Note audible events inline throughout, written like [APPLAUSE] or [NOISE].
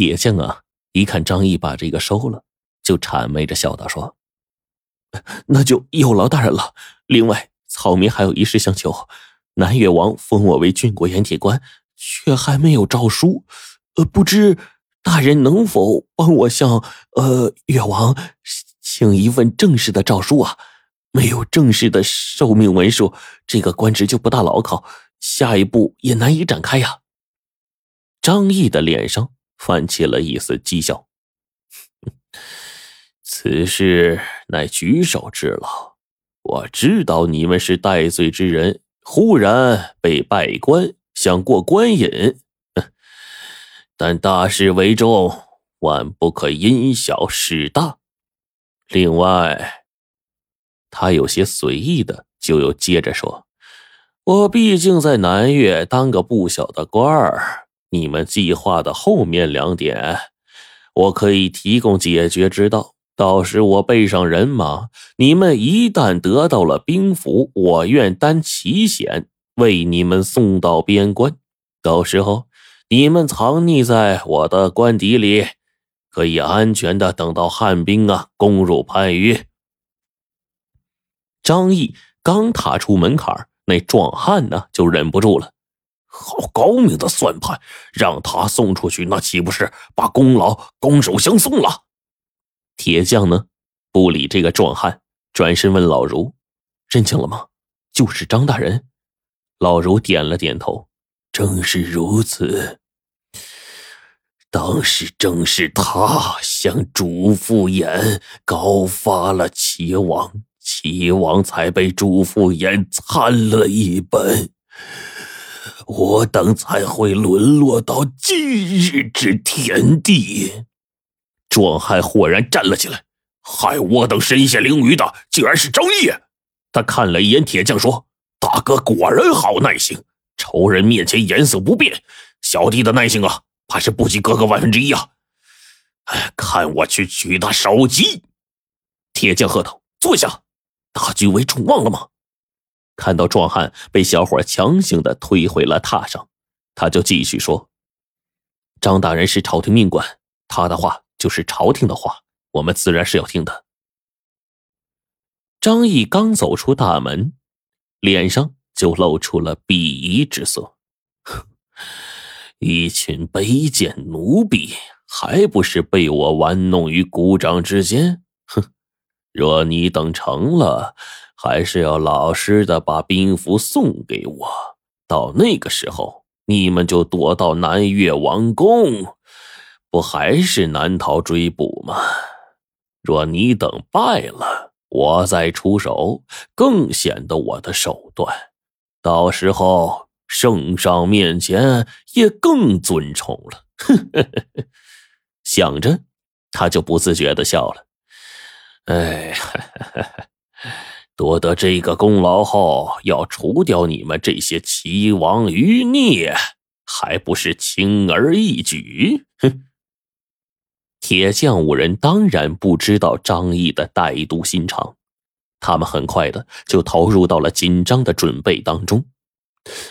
铁匠啊，一看张毅把这个收了，就谄媚着笑道：“说，那就有劳大人了。另外，草民还有一事相求，南越王封我为郡国盐铁官，却还没有诏书，呃，不知大人能否帮我向呃越王请一份正式的诏书啊？没有正式的受命文书，这个官职就不大牢靠，下一步也难以展开呀。”张毅的脸上泛起了一丝讥笑。此事乃举手之劳，我知道你们是戴罪之人，忽然被拜官，想过官瘾，但大事为重，万不可因小失大。另外，他有些随意的就又接着说：“我毕竟在南岳当个不小的官儿。”你们计划的后面两点，我可以提供解决之道。到时我备上人马，你们一旦得到了兵符，我愿担其险，为你们送到边关。到时候，你们藏匿在我的官邸里，可以安全的等到汉兵啊攻入番禺。张毅刚踏出门槛，那壮汉呢就忍不住了。好高明的算盘，让他送出去，那岂不是把功劳拱手相送了？铁匠呢，不理这个壮汉，转身问老儒：“认清了吗？就是张大人。”老儒点了点头：“正是如此。当时正是他向主父偃告发了齐王，齐王才被主父偃参了一本。”我等才会沦落到今日之田地。壮汉豁然站了起来，害我等身陷囹圄的，竟然是张毅。他看了一眼铁匠，说：“大哥果然好耐性，仇人面前颜色不变。小弟的耐性啊，怕是不及哥哥万分之一啊。”哎，看我去取他首级！铁匠喝道：“坐下，大局为重，忘了吗？”看到壮汉被小伙强行的推回了榻上，他就继续说：“张大人是朝廷命官，他的话就是朝廷的话，我们自然是要听的。”张毅刚走出大门，脸上就露出了鄙夷之色：“ [LAUGHS] 一群卑贱奴婢，还不是被我玩弄于股掌之间？哼，若你等成了……”还是要老实的把兵符送给我，到那个时候，你们就躲到南越王宫，不还是难逃追捕吗？若你等败了，我再出手，更显得我的手段，到时候圣上面前也更尊崇了。[LAUGHS] 想着，他就不自觉的笑了。哎。[LAUGHS] 夺得这个功劳后，要除掉你们这些齐王余孽，还不是轻而易举？哼！铁匠五人当然不知道张毅的歹毒心肠，他们很快的就投入到了紧张的准备当中。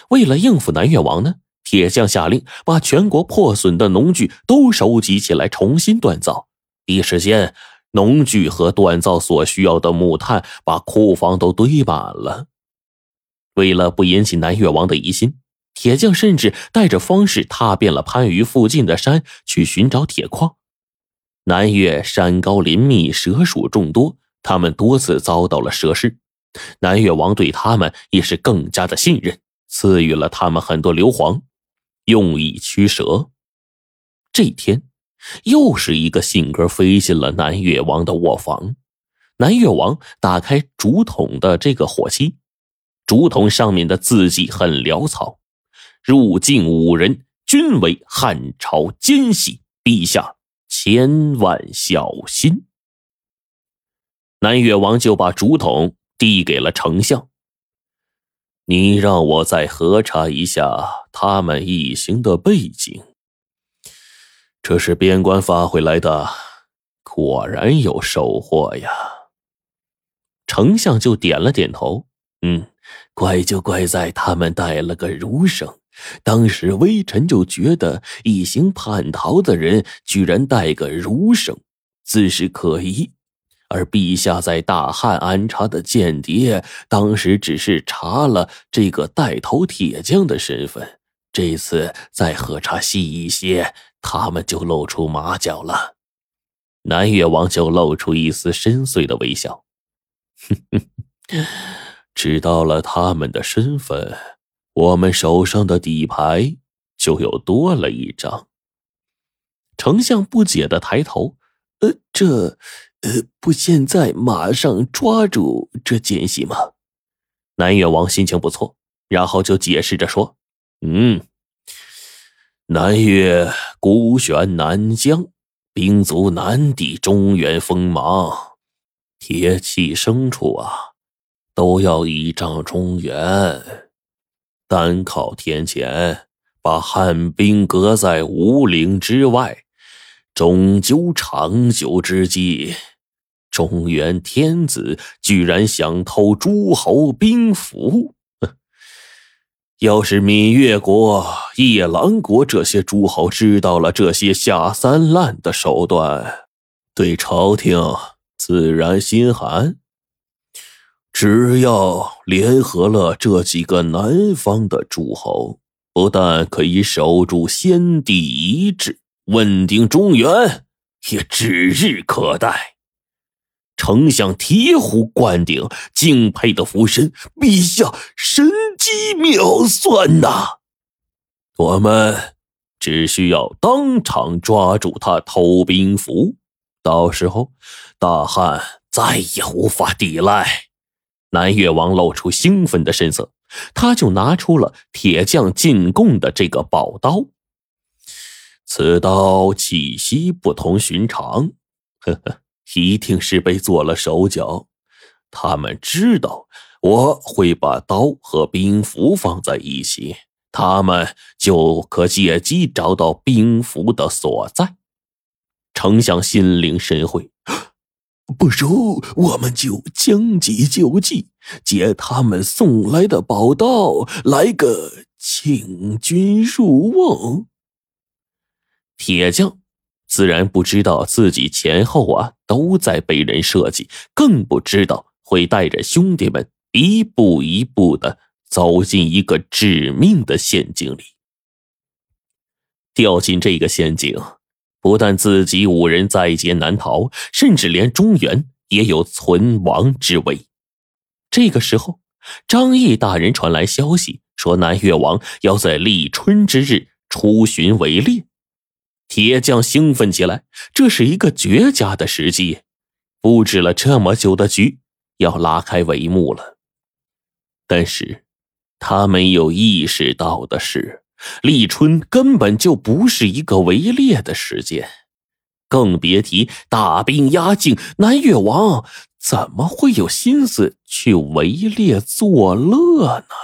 为了应付南越王呢，铁匠下令把全国破损的农具都收集起来，重新锻造。一时间。农具和锻造所需要的木炭，把库房都堆满了。为了不引起南越王的疑心，铁匠甚至带着方士踏遍了番禺附近的山，去寻找铁矿。南越山高林密，蛇鼠众多，他们多次遭到了蛇噬。南越王对他们也是更加的信任，赐予了他们很多硫磺，用以驱蛇。这天。又是一个信鸽飞进了南越王的卧房，南越王打开竹筒的这个火漆，竹筒上面的字迹很潦草：“入境五人，均为汉朝奸细，陛下千万小心。”南越王就把竹筒递给了丞相：“你让我再核查一下他们一行的背景。”这是边关发回来的，果然有收获呀。丞相就点了点头，嗯，怪就怪在他们带了个儒生，当时微臣就觉得一行叛逃的人居然带个儒生，自是可疑。而陛下在大汉安插的间谍，当时只是查了这个带头铁匠的身份。这次再核查细一些，他们就露出马脚了。南越王就露出一丝深邃的微笑，哼哼，知道了他们的身份，我们手上的底牌就又多了一张。丞相不解的抬头，呃，这。呃，不，现在马上抓住这奸细吗？南越王心情不错，然后就解释着说：“嗯，南越孤悬南疆，兵卒难抵中原锋芒，铁器牲畜啊，都要倚仗中原。单靠天险，把汉兵隔在五岭之外。”终究长久之计，中原天子居然想偷诸侯兵符。要是闽越国、夜郎国这些诸侯知道了这些下三滥的手段，对朝廷自然心寒。只要联合了这几个南方的诸侯，不但可以守住先帝遗志。稳定中原也指日可待。丞相醍醐灌顶，敬佩的俯身：“陛下神机妙算呐！我们只需要当场抓住他偷兵符，到时候大汉再也无法抵赖。”南越王露出兴奋的神色，他就拿出了铁匠进贡的这个宝刀。此刀气息不同寻常，呵呵，一定是被做了手脚。他们知道我会把刀和兵符放在一起，他们就可借机找到兵符的所在。丞相心领神会，不如我们就将计就计，借他们送来的宝刀来个请君入瓮。铁匠自然不知道自己前后啊都在被人设计，更不知道会带着兄弟们一步一步的走进一个致命的陷阱里。掉进这个陷阱，不但自己五人在劫难逃，甚至连中原也有存亡之危。这个时候，张毅大人传来消息，说南越王要在立春之日出巡围猎。铁匠兴奋起来，这是一个绝佳的时机，布置了这么久的局要拉开帷幕了。但是，他没有意识到的是，立春根本就不是一个围猎的时间，更别提大兵压境，南越王怎么会有心思去围猎作乐呢？